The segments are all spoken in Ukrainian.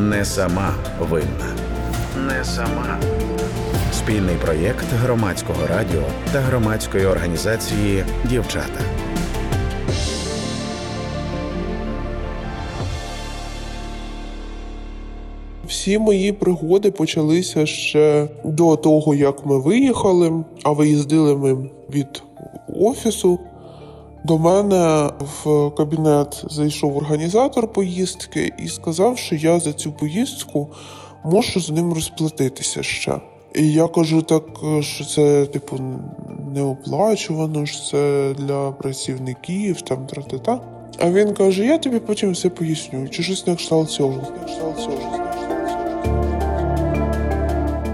Не сама винна. Не сама. Спільний проєкт громадського радіо та громадської організації Дівчата. Всі мої пригоди почалися ще до того, як ми виїхали, а виїздили ми від офісу. До мене в кабінет зайшов організатор поїздки і сказав, що я за цю поїздку можу з ним розплатитися ще. І я кажу, так що це, типу, не оплачувано, що це для працівників, там тра-та-та. А він каже: я тобі потім все поясню. Чи щось на кшталт цього. На кшталт цього.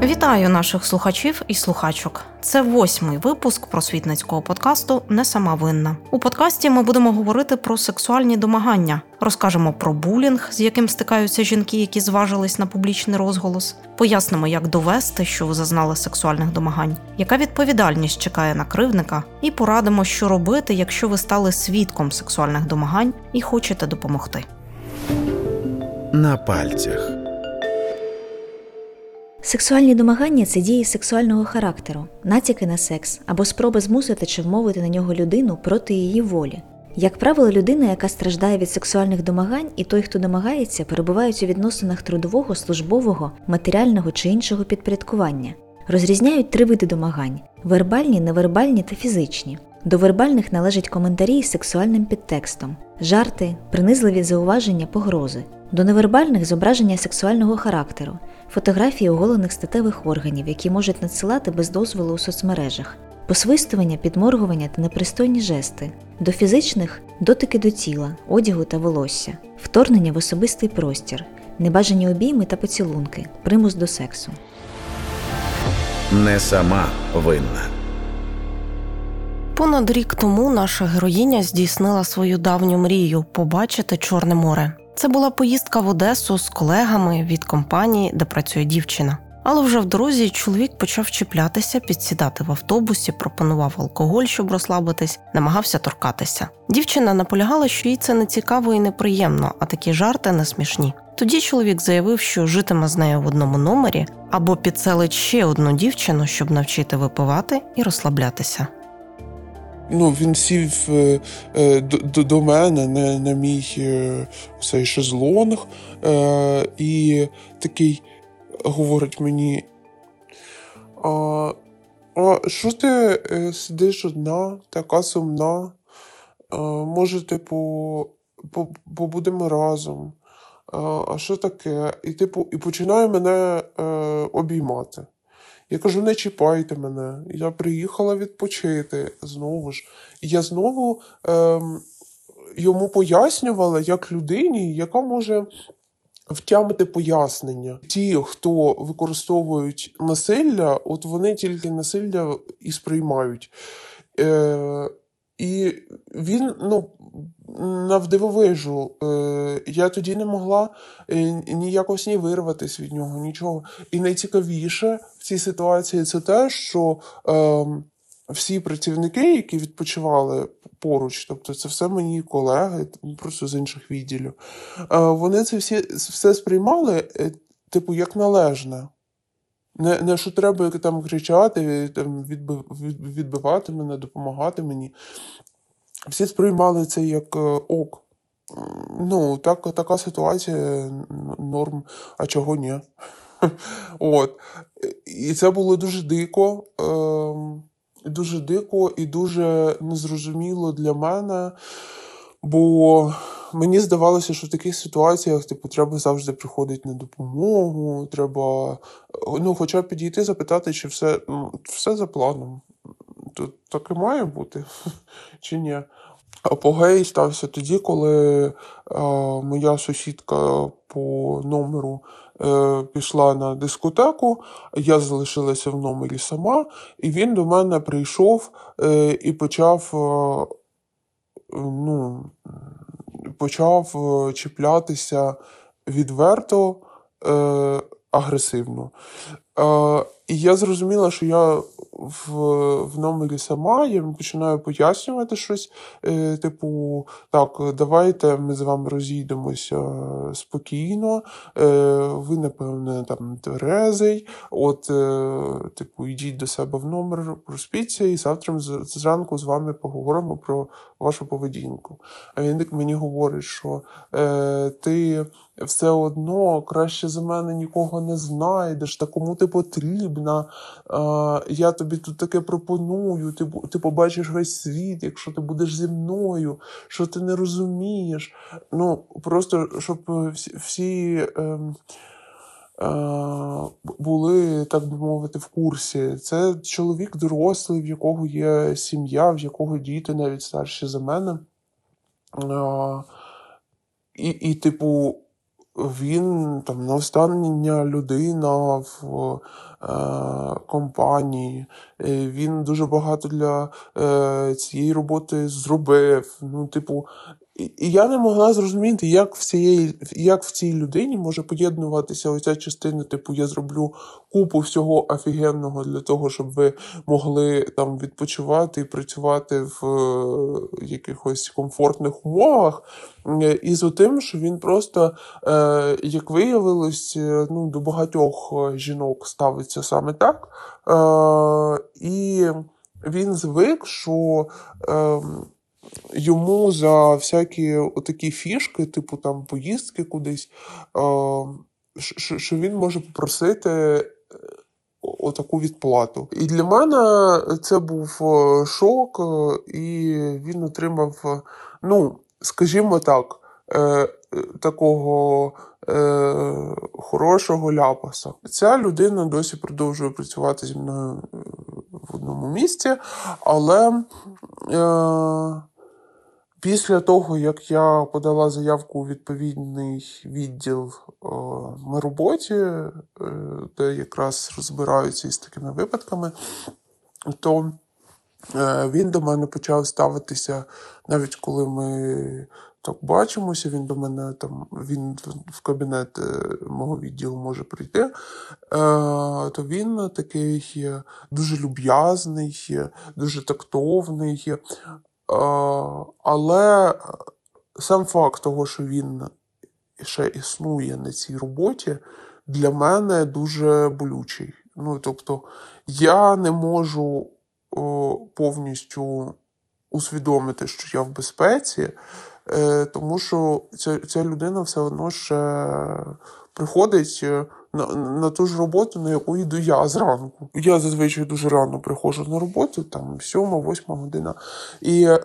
Вітаю наших слухачів і слухачок. Це восьмий випуск просвітницького подкасту Не сама винна. У подкасті ми будемо говорити про сексуальні домагання, розкажемо про булінг, з яким стикаються жінки, які зважились на публічний розголос. Пояснимо, як довести, що ви зазнали сексуальних домагань, яка відповідальність чекає на кривника, і порадимо, що робити, якщо ви стали свідком сексуальних домагань і хочете допомогти. На пальцях. Сексуальні домагання це дії сексуального характеру, натяки на секс або спроби змусити чи вмовити на нього людину проти її волі. Як правило, людина, яка страждає від сексуальних домагань, і той, хто домагається, перебувають у відносинах трудового, службового, матеріального чи іншого підпорядкування. Розрізняють три види домагань: вербальні, невербальні та фізичні. До вербальних належать коментарі з сексуальним підтекстом, жарти, принизливі зауваження, погрози. До невербальних зображення сексуального характеру, фотографії оголених статевих органів, які можуть надсилати без дозволу у соцмережах, посвистування, підморгування та непристойні жести, до фізичних дотики до тіла, одягу та волосся, вторгнення в особистий простір, небажані обійми та поцілунки, примус до сексу. Не сама винна. Понад рік тому наша героїня здійснила свою давню мрію побачити Чорне море. Це була поїздка в Одесу з колегами від компанії, де працює дівчина. Але вже в дорозі чоловік почав чіплятися, підсідати в автобусі, пропонував алкоголь, щоб розслабитись, намагався торкатися. Дівчина наполягала, що їй це не цікаво і неприємно, а такі жарти не смішні. Тоді чоловік заявив, що житиме з нею в одному номері або підселить ще одну дівчину, щоб навчити випивати і розслаблятися. Ну, він сів е, е, до, до мене на, на мій е, цей шезлонг е, і такий говорить мені: а, а що ти е, сидиш одна, така сумна? А, може, типу, побудемо разом? А, а що таке? І типу, і починає мене е, обіймати. Я кажу, не чіпайте мене. Я приїхала відпочити знову ж. Я знову ем, йому пояснювала як людині, яка може втямити пояснення. Ті, хто використовують насилля, от вони тільки насилля і сприймають. Е, І він, ну, навдивовижу, е, я тоді не могла е, ніякось ні вирватися від нього, нічого. І найцікавіше в цій ситуації це те, що е, всі працівники, які відпочивали поруч, тобто це все мої колеги, просто з інших відділів, е, вони це всі все сприймали, е, типу, як належне. Не не що треба там кричати, там, відбив, відбивати мене, допомагати мені. Всі сприймали це як е, ок. Ну, так, така ситуація норм, а чого ні. От. І це було дуже дико, е, дуже дико і дуже незрозуміло для мене, бо мені здавалося, що в таких ситуаціях типу, треба завжди приходити на допомогу, треба ну, хоча б підійти, запитати, чи все, ну, все за планом. Тут так і має бути, чи ні. Апогей стався тоді, коли е, моя сусідка по номеру е, пішла на дискотеку, я залишилася в номері сама, і він до мене прийшов е, і почав ну, почав чіплятися відверто е, агресивно. І я зрозуміла, що я в, в номері сама, я починаю пояснювати щось. Е, типу, так, давайте ми з вами розійдемося спокійно. Е, ви, напевне, там тверезий. От, е, типу, йдіть до себе в номер, проспіться, і завтра зранку з вами поговоримо про вашу поведінку. А він так мені говорить, що е, ти все одно краще за мене нікого не знайдеш, та кому ти потрібна. Е, я тобі тут таке пропоную, ти, ти побачиш весь світ, якщо ти будеш зі мною, що ти не розумієш. Ну, просто щоб е, всі. ем, е, були, так би мовити, в курсі. Це чоловік дорослий, в якого є сім'я, в якого діти навіть старші за мене. І, і типу, він там не остання людина в е, компанії. Е, Він дуже багато для е, цієї роботи зробив. Ну, типу, і, я не могла зрозуміти, як в цієї, як в цій людині може поєднуватися оця частина, типу, я зроблю купу всього офігенного для того, щоб ви могли там відпочивати і працювати в е, якихось комфортних умовах. Е, І з тим, що він просто, е, як виявилось, ну, до багатьох жінок ставиться саме так. І він звик, що. Йому за всякі такі фішки, типу там поїздки кудись, що, він може попросити е, отаку відплату. І для мене це був е, шок, е, і він отримав, ну, скажімо так, такого хорошого ляпаса. Ця людина досі продовжує працювати зі мною в одному місці, але. Е, Після того, як я подала заявку у відповідний відділ е, на роботі, е, де якраз розбираються із такими випадками, то е, він до мене почав ставитися, навіть коли ми так бачимося, він до мене там, він в кабінет мого відділу може прийти, то він такий дуже люб'язний, дуже тактовний. Е, Але сам факт того, що він ще існує на цій роботі, для мене дуже болючий. Ну, тобто, я не можу повністю усвідомити, що я в безпеці, е, тому що ця, ця людина все одно ще приходить е, на, на ту ж роботу, на яку йду я зранку. Я зазвичай дуже рано приходжу на роботу, там сьома, восьма година. І е,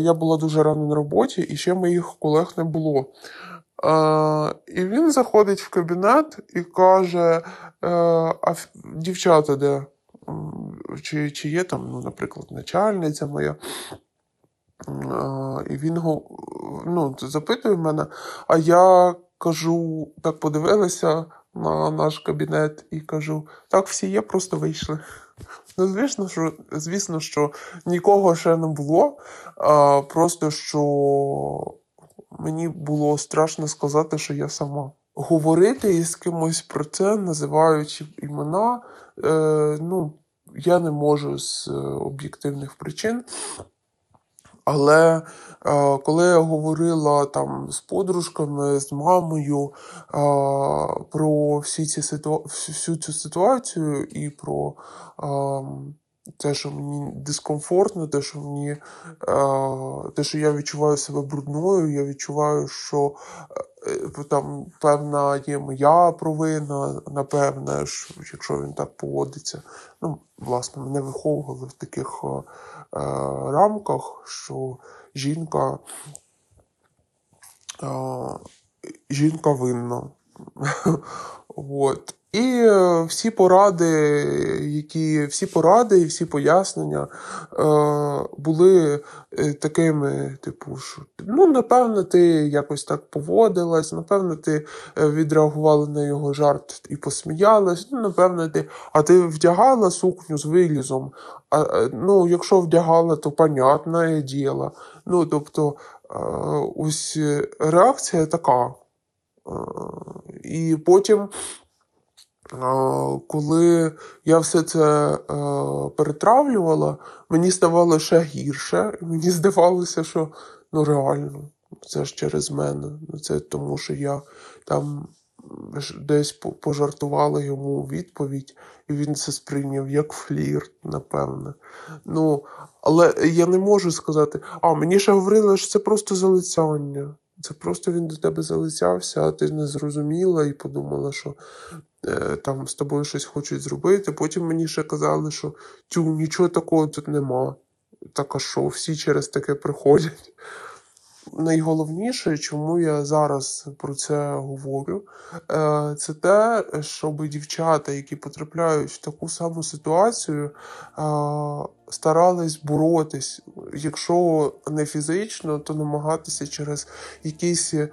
я була дуже рано на роботі, і ще моїх колег не було. Е, і він заходить в кабінет і каже: е, а дівчата, де? Чи, чи є там, ну, наприклад, начальниця моя? Е, І він ну, запитує мене, а я кажу, так подивилася на наш кабінет і кажу: так, всі є, просто вийшли. Ну, звісно, що, звісно, що нікого ще не було. А, просто що мені було страшно сказати, що я сама. Говорити із кимось про це, називаючи імена, е, ну, я не можу з е, об'єктивних причин. Але е, коли я говорила там з подружками, з мамою е, про всі ці ситу... всю цю ситуацію і про е, те, що мені дискомфортно, те, що мені е, те, що я відчуваю себе брудною, я відчуваю, що е, там певна є моя провина, напевне, що, якщо він так поводиться. Ну, власне, мене виховували в таких е, е, рамках, що жінка, е, жінка винна. От. І е, всі поради, які всі поради і всі пояснення е, були е, такими, типу, що ну, напевно, ти якось так поводилась, напевно, ти е, відреагувала на його жарт і посміялась. Ну, напевно, ти, а ти вдягала сукню з вилізом. А, ну, якщо вдягала, то понятне діло. Ну, тобто, е, ось реакція така. Е, І потім коли я все це е, перетравлювала, мені ставало ще гірше. Мені здавалося, що ну реально, це ж через мене. Ну, Це тому, що я там десь по- пожартувала йому відповідь, і він це сприйняв як флірт, напевне. Ну, але я не можу сказати, а мені ще говорили, що це просто залицяння. Це просто він до тебе залицявся, а ти не зрозуміла і подумала, що е, там з тобою щось хочуть зробити. Потім мені ще казали, що тю, нічого такого тут нема. Так а що, всі через таке приходять. Найголовніше, чому я зараз про це говорю, е, це те, щоб дівчата, які потрапляють в таку саму ситуацію, старались боротись. Якщо не фізично, то намагатися через якісь е,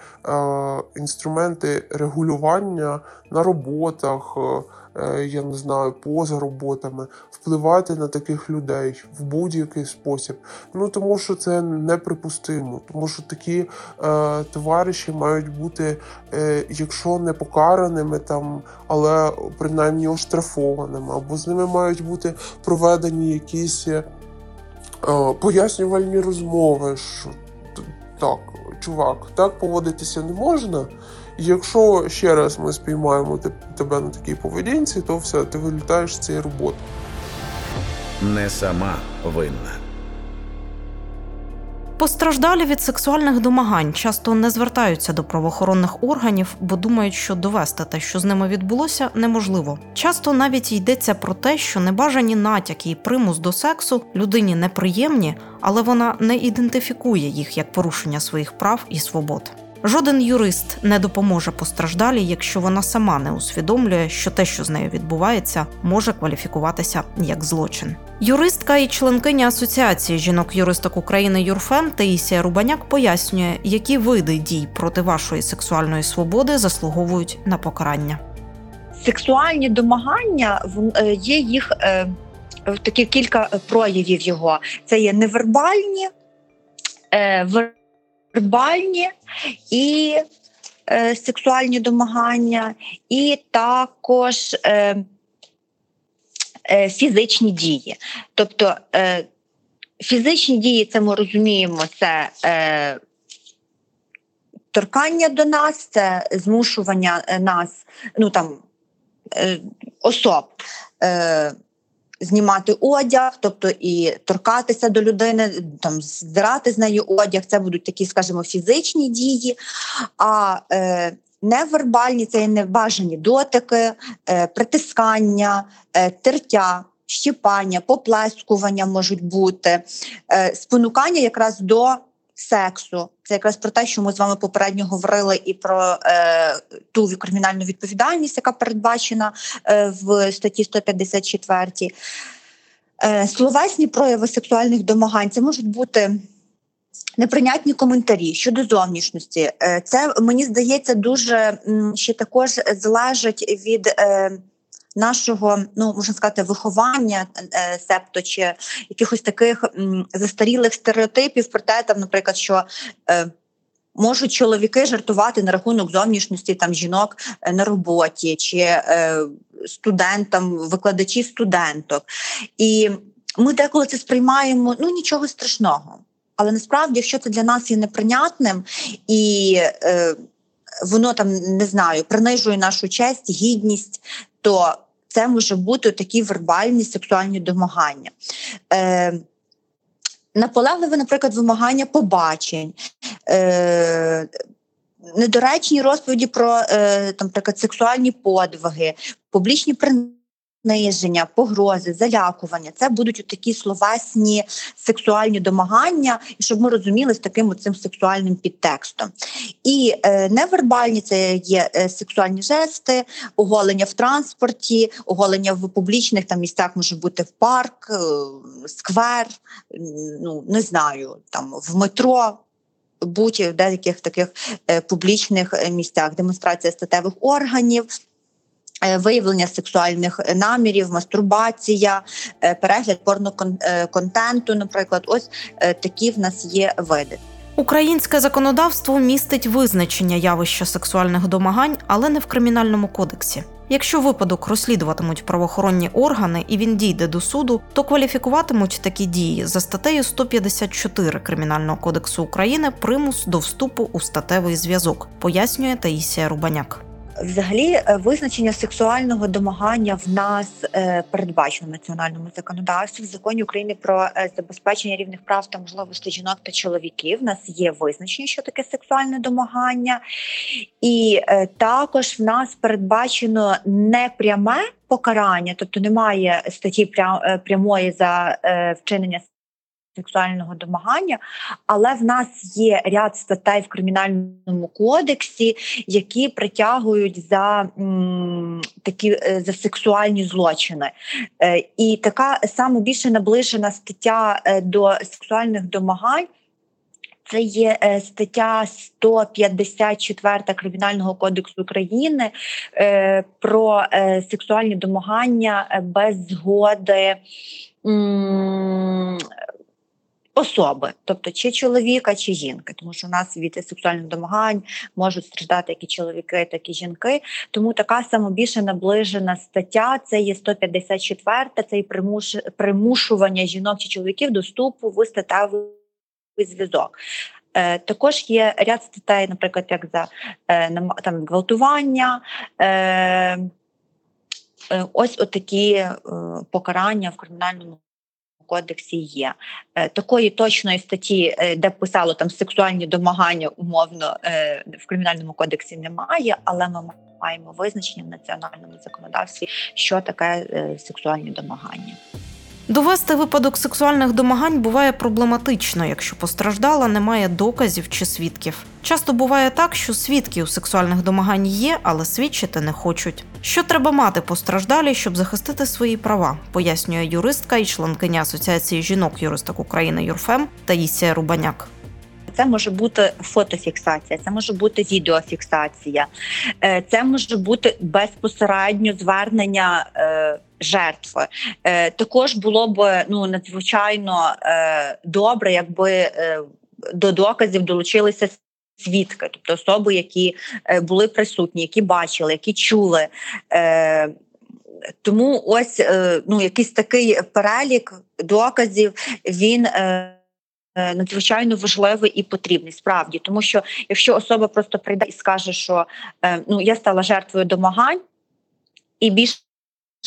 інструменти регулювання на роботах, е, е, я не знаю, поза роботами, впливати на таких людей в будь-який спосіб. Ну тому що це неприпустимо, тому що такі е, товариші мають бути, е, якщо не покараними там, але принаймні оштрафованими, або з ними мають бути проведені якісь е, пояснювальні розмови. що так, чувак, так поводитися не можна. Якщо ще раз ми спіймаємо тебе на такій поведінці, то все, ти вилітаєш з цієї роботи. Не сама винна. Постраждалі від сексуальних домагань часто не звертаються до правоохоронних органів, бо думають, що довести те, що з ними відбулося, неможливо. Часто навіть йдеться про те, що небажані натяки і примус до сексу людині неприємні, але вона не ідентифікує їх як порушення своїх прав і свобод. Жоден юрист не допоможе постраждалій, якщо вона сама не усвідомлює, що те, що з нею відбувається, може кваліфікуватися як злочин. Юристка і членкиня Асоціації жінок-юристок України Юрфем Таїсія Рубаняк пояснює, які види дій проти вашої сексуальної свободи заслуговують на покарання. сексуальні домагання е, є їх е, такі кілька проявів його. Це є невербальні, е, вербальні і е, сексуальні домагання, і також е, е, фізичні дії. Тобто е, фізичні дії, це ми розуміємо, це. Е, Торкання до нас, це змушування е, нас, ну там е, особ е, знімати одяг, тобто і торкатися до людини, там здирати з неї одяг. Це будуть такі, скажімо, фізичні дії. А е, невербальні це небажані дотики, е, притискання, е, тертя. Щіпання, поплескування можуть бути, е, спонукання якраз до сексу. Це якраз про те, що ми з вами попередньо говорили, і про е, ту кримінальну відповідальність, яка передбачена е, в статті 154. Е, словесні прояви сексуальних домагань це можуть бути. Неприйнятні коментарі щодо зовнішності, Е, це мені здається дуже ще також залежить від е, нашого, ну можна сказати, виховання, е, себто чи якихось таких застарілих стереотипів про те, там, наприклад, що е, можуть чоловіки жартувати на рахунок зовнішності там жінок е, на роботі, чи студентам, викладачі студенток. І ми деколи це сприймаємо ну нічого страшного. Але насправді, якщо це для нас є неприйнятним і е, воно там не знаю, принижує нашу честь, гідність, то це може бути такі вербальні сексуальні домагання. Е, наполегливе, наприклад, вимагання побачень. Е, Недоречні розповіді про е, там, сексуальні подвиги, публічні приниження, погрози, залякування. Це будуть такі словесні сексуальні домагання, і щоб ми розуміли з таким цим сексуальним підтекстом. І е, невербальні це є е, сексуальні жести, оголення в транспорті, оголення в публічних там місцях може бути в парк, е, сквер, ну не знаю, там в метро. Будь в деяких таких е, публічних е, місцях демонстрація статевих органів, виявлення сексуальних е, намірів, мастурбація, е, перегляд порноконтенту, наприклад, ось е, такі в нас є види. Українське законодавство містить визначення явища сексуальних домагань, але не в кримінальному кодексі. Якщо випадок розслідуватимуть правоохоронні органи і він дійде до суду, то кваліфікуватимуть такі дії за статтею 154 Кримінального кодексу України примус до вступу у статевий зв'язок, пояснює Таїсія Рубаняк. Взагалі, е, визначення сексуального домагання в нас е, передбачено в національному законодавстві в законі України про е, забезпечення рівних прав та можливостей жінок та чоловіків. У нас є визначення, що таке сексуальне домагання, і також в нас передбачено непряме покарання, тобто немає статті прямої за вчинення сексуального домагання, але в нас є ряд статей в кримінальному кодексі, які притягують за такі е, за сексуальні злочини. Е, і така саме більше наближена стаття е, до сексуальних домагань. Це є стаття 154 кримінального кодексу України про сексуальні домагання без згоди особи, тобто чи чоловіка, чи жінки, тому що у нас від сексуальних домагань можуть страждати як і чоловіки, так і жінки. Тому така саме більше наближена стаття. Це є 154, це і примуш... примушування жінок чи чоловіків до вступу в статевий зв'язок. Е, також є ряд статей, наприклад, як за е, там гвалтування. Е, е Ось отакі е, покарання в кримінальному кодексі є. Е, такої точної статті, е, де писало там сексуальні домагання, умовно е, в кримінальному кодексі немає, але ми маємо визначення в національному законодавстві, що таке сексуальні домагання. Довести випадок сексуальних домагань буває проблематично, якщо постраждала немає доказів чи свідків. Часто буває так, що свідки у сексуальних домагань є, але свідчити не хочуть. Що треба мати постраждалі, щоб захистити свої права, пояснює юристка і членкиня Асоціації жінок-юристок України Юрфем Таїсія Рубаняк. Це може бути фотофіксація, це може бути відеофіксація, е, це може бути безпосередньо звернення е, жертви. Е, також було б ну надзвичайно добре, якби до доказів долучилися. Свідки, тобто особи, які були присутні, які бачили, які чули. Тому ось ну якийсь такий перелік доказів він Е, надзвичайно важливий і потрібний справді, тому що якщо особа просто прийде і скаже, що е, ну я стала жертвою домагань і більше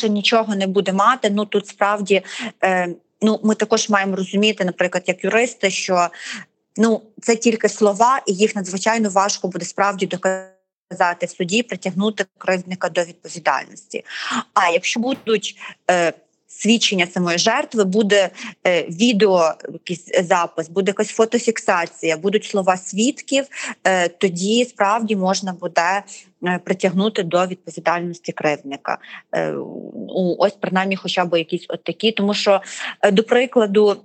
нічого не буде мати, ну тут справді е, ну ми також маємо розуміти, наприклад, як юристи, що ну це тільки слова, і їх надзвичайно важко буде справді доказати в суді, притягнути кривдника до відповідальності. А якщо будуть е, свідчення самої жертви, буде е, відео, якийсь запис, буде якась фотофіксація, будуть слова свідків. Е, тоді справді можна буде е, притягнути до відповідальності кривдника. Е, ось принаймні, хоча б якісь от такі, тому що е, до прикладу.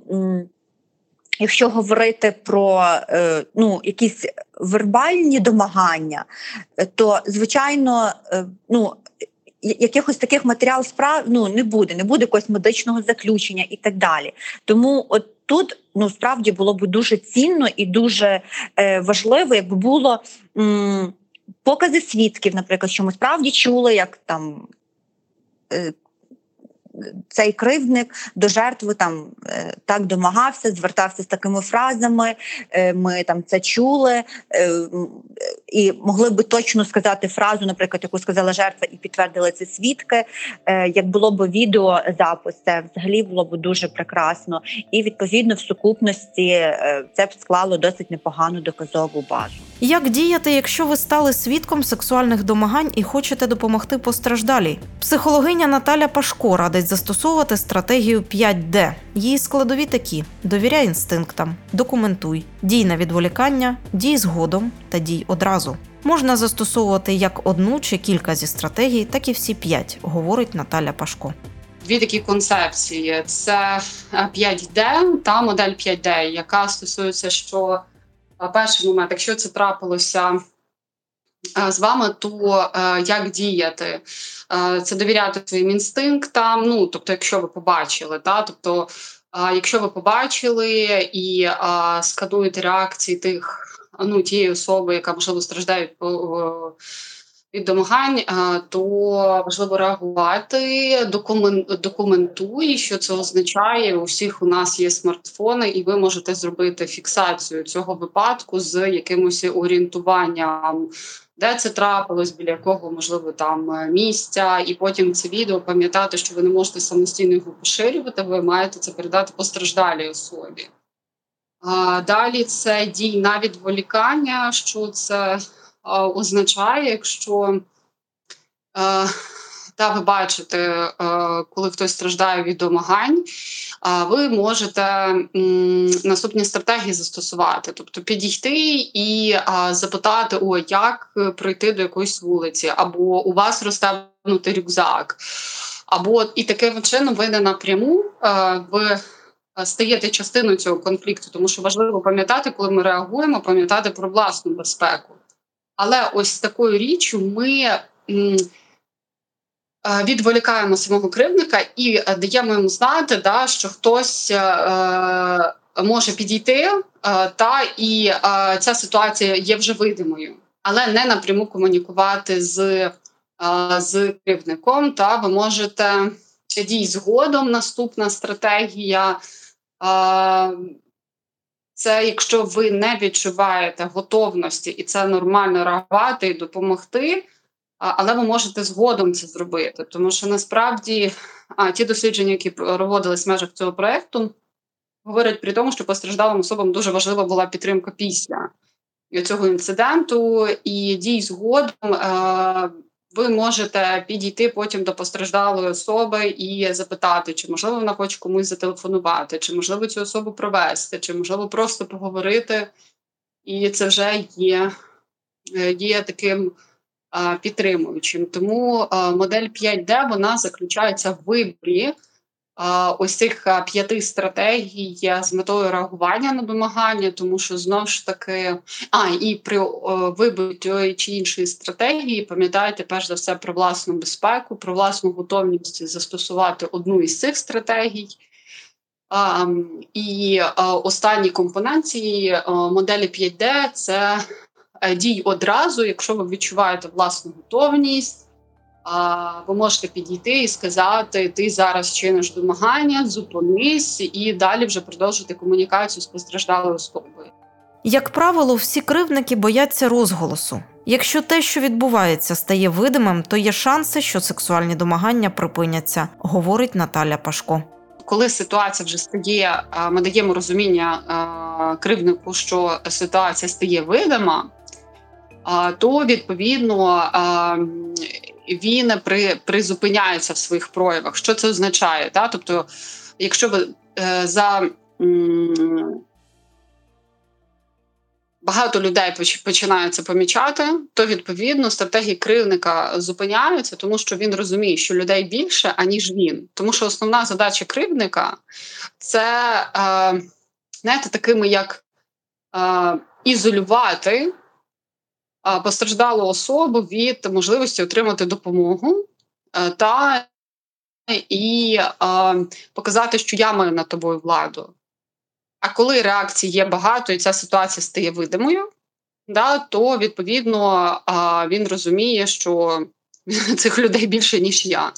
Якщо говорити про е, ну якісь вербальні домагання, то звичайно, е, ну якихось таких матеріал справ ну не буде, не буде якогось медичного заключення і так далі. Тому от тут ну справді було б дуже цінно і дуже е, важливо, якби було м, покази свідків, наприклад, що ми справді чули, як там. Цей кривдник до жертви там е, так домагався, звертався з такими фразами. Е, ми там це чули е, і могли би точно сказати фразу, наприклад, яку сказала жертва, і підтвердили це свідки. Як було б відеозапис, це взагалі було б дуже прекрасно, і відповідно в сукупності це б склало досить непогану доказову базу. Як діяти, якщо ви стали свідком сексуальних домагань і хочете допомогти постраждалій? Психологиня Наталя Пашко радить застосовувати стратегію 5D. Її складові такі: довіряй інстинктам, документуй, дій на відволікання, дій згодом та дій одразу. Можна застосовувати як одну чи кілька зі стратегій, так і всі п'ять, говорить Наталя Пашко. Дві такі концепції: це 5D та модель 5D, яка стосується, що перший момент, якщо це трапилося з вами, то як діяти? Це довіряти своїм інстинктам. Ну тобто, якщо ви побачили, та тобто, якщо ви побачили і скануєте реакції тих ну тієї особи, яка можливо страждає від домагань, то важливо реагувати, документуй, що це означає. У всіх у нас є смартфони, і ви можете зробити фіксацію цього випадку з якимось орієнтуванням. Де це трапилось, біля якого можливо там е, місця, і потім це відео пам'ятати, що ви не можете самостійно його поширювати. Ви маєте це передати постраждалій особі. Далі це дій на відволікання, що це означає, якщо та ви бачите, коли хтось страждає від домагань, ви можете наступні стратегії застосувати, тобто підійти і запитати, о, як пройти до якоїсь вулиці, або у вас розставнути рюкзак, або і таким чином ви не напряму ви стаєте частиною цього конфлікту, тому що важливо пам'ятати, коли ми реагуємо, пам'ятати про власну безпеку. Але ось такою річчю ми відволікаємо самого кривника і даємо йому знати, да, що хтось е, може підійти, е, та і е, ця ситуація є вже видимою, але не напряму комунікувати з е, з кривником. Та ви можете дій згодом. Наступна стратегія. Е, це якщо ви не відчуваєте готовності, і це нормально реагувати і допомогти, але ви можете згодом це зробити. Тому що насправді ті дослідження, які проводились в межах цього проекту, говорять при тому, що постраждалим особам дуже важлива була підтримка після цього інциденту, і дій згодом. Ви можете підійти потім до постраждалої особи і запитати, чи можливо вона хоче комусь зателефонувати, чи можливо цю особу провести, чи можливо просто поговорити. І це вже є е, є таким а, підтримуючим. Тому а, модель 5D вона заключається в виборі ось цих п'яти стратегій з метою реагування на домагання, тому що знову ж таки, а і при виборі тієї чи іншої стратегії, пам'ятайте перш за все про власну безпеку, про власну готовність застосувати одну із цих стратегій. А, І а, останній компонент цієї моделі 5D – це е, дій одразу, якщо ви відчуваєте власну готовність ви можете підійти і сказати: ти зараз чиниш домагання, зупинись, і далі вже продовжити комунікацію з постраждалою особою. Як правило, всі кривники бояться розголосу. Якщо те, що відбувається, стає видимим, то є шанси, що сексуальні домагання припиняться, говорить Наталя Пашко. Коли ситуація вже стає, ми даємо розуміння кривнику, що ситуація стає видима, то відповідно він при, призупиняється в своїх проявах. Що це означає? Та? Тобто, якщо ви е, за багато людей починають це помічати, то відповідно стратегії кривника зупиняються, тому що він розуміє, що людей більше, аніж він. Тому що основна задача кривника це е, знаєте, такими як е, ізолювати постраждалу особу від можливості отримати допомогу е, та і показати, що я маю над тобою владу. А коли реакцій є багато, і ця ситуація стає видимою, да, то відповідно він розуміє, що цих людей більше, ніж я.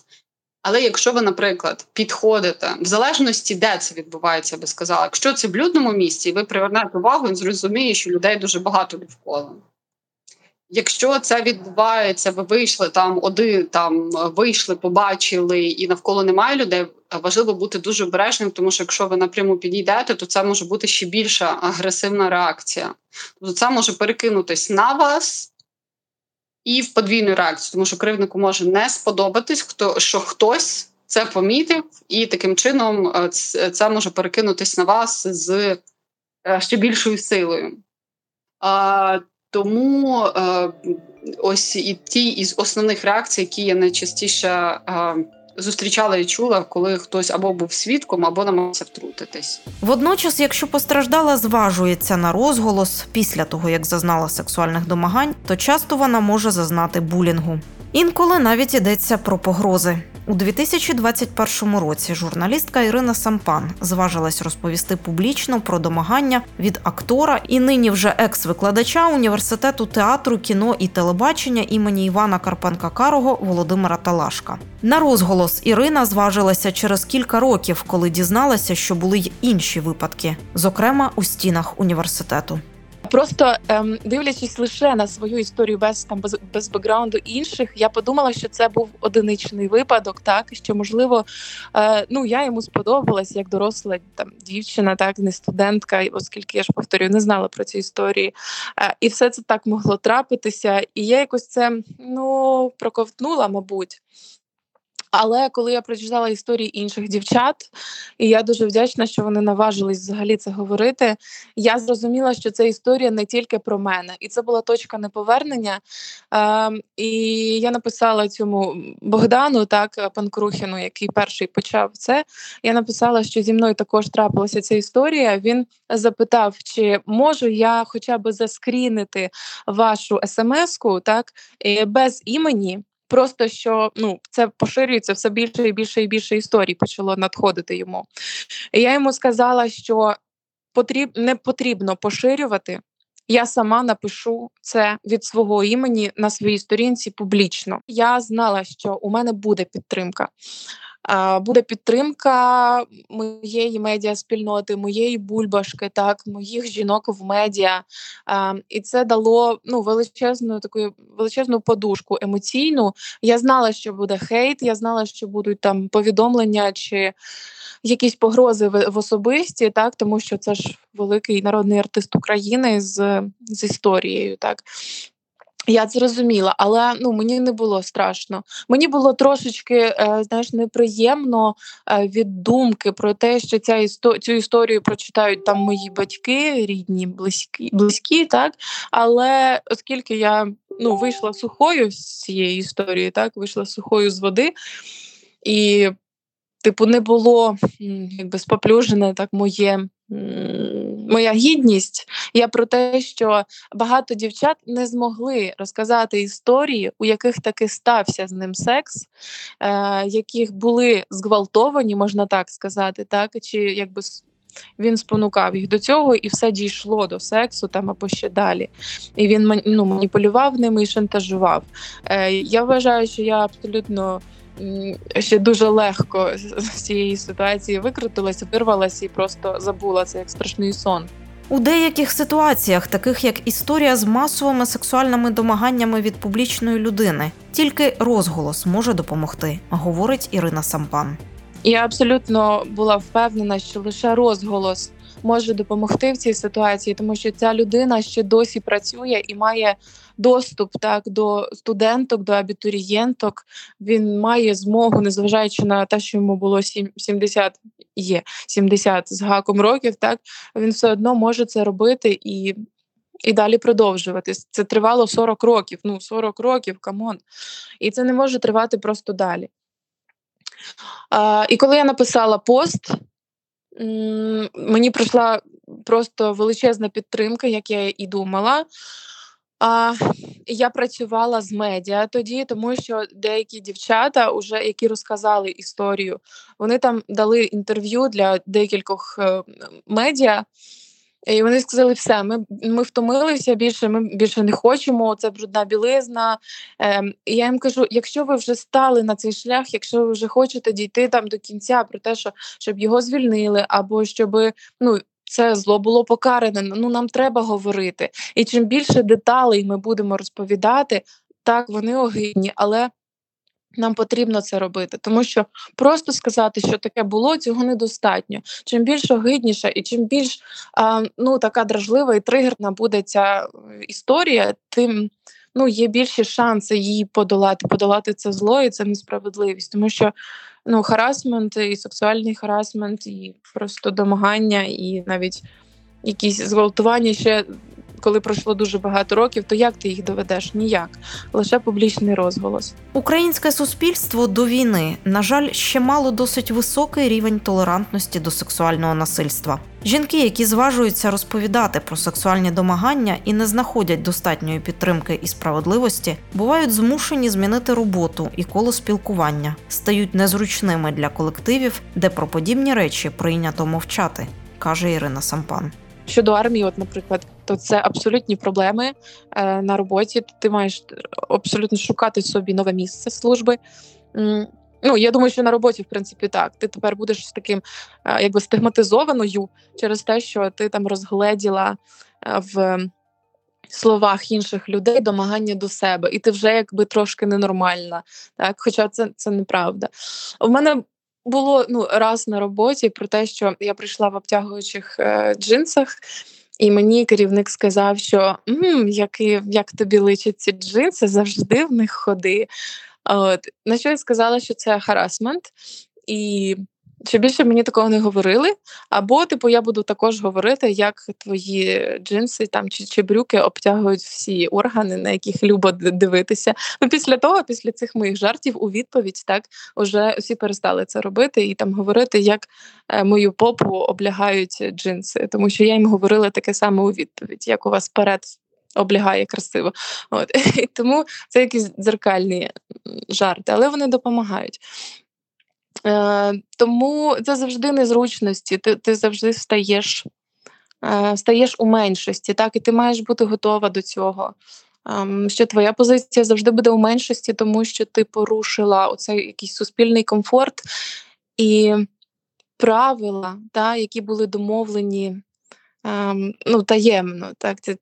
Але якщо ви, наприклад, підходите в залежності, де це відбувається, я би сказала, якщо це в людному місці, і ви привернете увагу, він зрозуміє, що людей дуже багато довкола. Якщо це відбувається, ви вийшли там, один там вийшли, побачили, і навколо немає людей. Важливо бути дуже обережним, тому що якщо ви напряму підійдете, то це може бути ще більша агресивна реакція. Тобто це може перекинутись на вас і в подвійну реакцію, тому що кривнику може не сподобатись, хто що хтось це помітив, і таким чином е, це може перекинутись на вас з е, ще більшою силою. Тому е, ось і ті із основних реакцій, які я найчастіше е, зустрічала і чула, коли хтось або був свідком, або намагався втрутитись. Водночас, якщо постраждала, зважується на розголос після того, як зазнала сексуальних домагань, то часто вона може зазнати булінгу. Інколи навіть йдеться про погрози. У 2021 році журналістка Ірина Сампан зважилась розповісти публічно про домагання від актора і нині вже екс-викладача університету театру, кіно і телебачення імені Івана Карпенка Карого Володимира Талашка. На розголос Ірина зважилася через кілька років, коли дізналася, що були й інші випадки, зокрема у стінах університету. Просто ем, дивлячись лише на свою історію без там без, без бекграунду інших, я подумала, що це був одиничний випадок, так що можливо, е, ну я йому сподобалась як доросла там дівчина, так не студентка, оскільки я ж повторюю, не знала про ці історії, е, і все це так могло трапитися. І я якось це ну проковтнула, мабуть. Але коли я прочитала історії інших дівчат, і я дуже вдячна, що вони наважились взагалі це говорити. Я зрозуміла, що це історія не тільки про мене, і це була точка неповернення. Е, І я написала цьому Богдану, так Панкрухіну, який перший почав це. Я написала, що зі мною також трапилася ця історія. Він запитав, чи можу я хоча б заскрінити вашу смс-ку так без імені. Просто що ну це поширюється все більше і більше і більше історій почало надходити йому. І Я йому сказала, що потріб, не потрібно поширювати. Я сама напишу це від свого імені на своїй сторінці публічно. Я знала, що у мене буде підтримка буде підтримка моєї медіаспільноти, моєї бульбашки, так моїх жінок в медіа. І це дало ну величезну таку величезну подушку емоційну. Я знала, що буде хейт, я знала, що будуть там повідомлення чи якісь погрози в особисті, так тому що це ж великий народний артист України з з історією, так я зрозуміла, але ну мені не було страшно. Мені було трошечки е, знаєш, неприємно е, від думки про те, що ця істо цю історію прочитають там мої батьки, рідні, близькі, близькі, так. Але оскільки я ну вийшла сухою з цієї історії, так вийшла сухою з води і. Типу, не було якби споплюжене так моє моя гідність. Я про те, що багато дівчат не змогли розказати історії, у яких таки стався з ним секс, е, яких були зґвалтовані, можна так сказати, так чи якби. Він спонукав їх до цього, і все дійшло до сексу там або ще далі. І він ну, маніпулював ними і шантажував. Е, Я вважаю, що я абсолютно ще дуже легко з цієї ситуації викрутилася, вирвалася і просто забула це як страшний сон. У деяких ситуаціях, таких як історія з масовими сексуальними домаганнями від публічної людини, тільки розголос може допомогти, говорить Ірина Сампан. Я абсолютно була впевнена, що лише розголос може допомогти в цій ситуації, тому що ця людина ще досі працює і має доступ так до студенток, до абітурієнток. Він має змогу, незважаючи на те, що йому було 70, є 70 з гаком років. Так він все одно може це робити і. І далі продовжувати. Це тривало 40 років. Ну, 40 років, come on. І це не може тривати просто далі. А, І коли я написала пост, мені прийшла просто величезна підтримка, як я і думала. А, Я працювала з медіа тоді, тому що деякі дівчата, уже які розказали історію, вони там дали інтерв'ю для декількох е, медіа. І вони сказали, все, ми ми втомилися більше, ми більше не хочемо. Це брудна білизна. Ем, І я їм кажу: якщо ви вже стали на цей шлях, якщо ви вже хочете дійти там до кінця, про те, що щоб його звільнили, або щоб ну. Це зло було покаране. Ну нам треба говорити. І чим більше деталей ми будемо розповідати, так вони огидні, але нам потрібно це робити, тому що просто сказати, що таке було, цього недостатньо. Чим більш огидніша і чим більш а, ну така дражлива і тригерна буде ця е, історія, тим ну є більші шанси її подолати, подолати це зло і це несправедливість, тому що ну харасмент і сексуальний харасмент, і просто домагання, і навіть якісь зґвалтування ще коли пройшло дуже багато років, то як ти їх доведеш? Ніяк, лише публічний розголос. Українське суспільство до війни, на жаль, ще мало досить високий рівень толерантності до сексуального насильства. Жінки, які зважуються розповідати про сексуальні домагання і не знаходять достатньої підтримки і справедливості, бувають змушені змінити роботу і коло спілкування, стають незручними для колективів, де про подібні речі прийнято мовчати, каже Ірина Сампан. Щодо армії, от, наприклад, то це абсолютні проблеми е, на роботі. Ти маєш абсолютно шукати собі нове місце служби. Ну, я думаю, що на роботі, в принципі, так. Ти тепер будеш таким е, якби стигматизованою через те, що ти там розгледіла е, в словах інших людей домагання до себе, і ти вже якби трошки ненормальна. Так? Хоча це, це неправда. У мене було ну, раз на роботі про те, що я прийшла в обтягуючих е, джинсах. І мені керівник сказав, що «М, які, як тобі личать ці джинси, завжди в них ходи. От. На що я сказала, що це харасмент, і що більше мені такого не говорили. Або, типу, я буду також говорити, як твої джинси там чи, чи брюки обтягують всі органи, на яких любо дивитися. Ну, після того, після цих моїх жартів, у відповідь так уже всі перестали це робити і там говорити, як е, мою попу облягають джинси. Тому що я їм говорила таке саме у відповідь, як у вас перед облягає красиво. От. І тому це якісь дзеркальні жарти, але вони допомагають. Е, тому це завжди незручності. Ти, ти завжди стаєш, е, стаєш у меншості, так, і ти маєш бути готова до цього. Ем, що твоя позиція завжди буде у меншості, тому що ти порушила оцей якийсь суспільний комфорт і правила, та, які були домовлені ем, ну, таємно. Так, це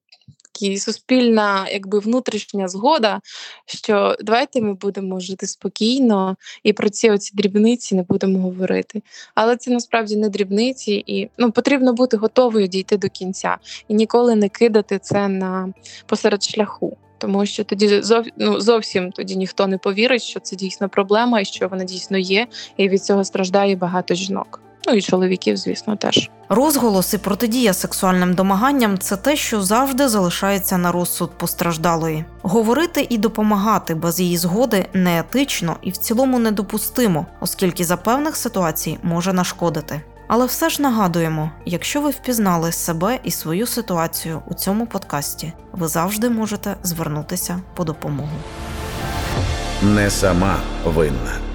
такі суспільна, якби внутрішня згода, що давайте ми будемо жити спокійно і про ці оці дрібниці не будемо говорити. Але це насправді не дрібниці, і ну потрібно бути готовою дійти до кінця і ніколи не кидати це на посеред шляху. Тому що тоді зов, ну, зовсім тоді ніхто не повірить, що це дійсно проблема і що вона дійсно є, і від цього страждає багато жінок. Ну і чоловіків, звісно, теж. Розголос і протидія сексуальним домаганням це те, що завжди залишається на розсуд постраждалої. Говорити і допомагати без її згоди неетично і в цілому недопустимо, оскільки за певних ситуацій може нашкодити. Але все ж нагадуємо: якщо ви впізнали себе і свою ситуацію у цьому подкасті, ви завжди можете звернутися по допомогу. Не сама винна.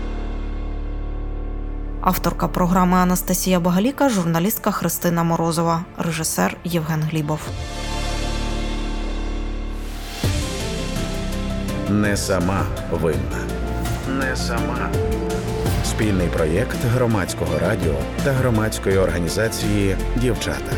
Авторка програми Анастасія Багаліка, журналістка Христина Морозова, режисер Євген Глібов. Не сама винна. Не сама. Спільний проєкт громадського радіо та громадської організації Дівчата.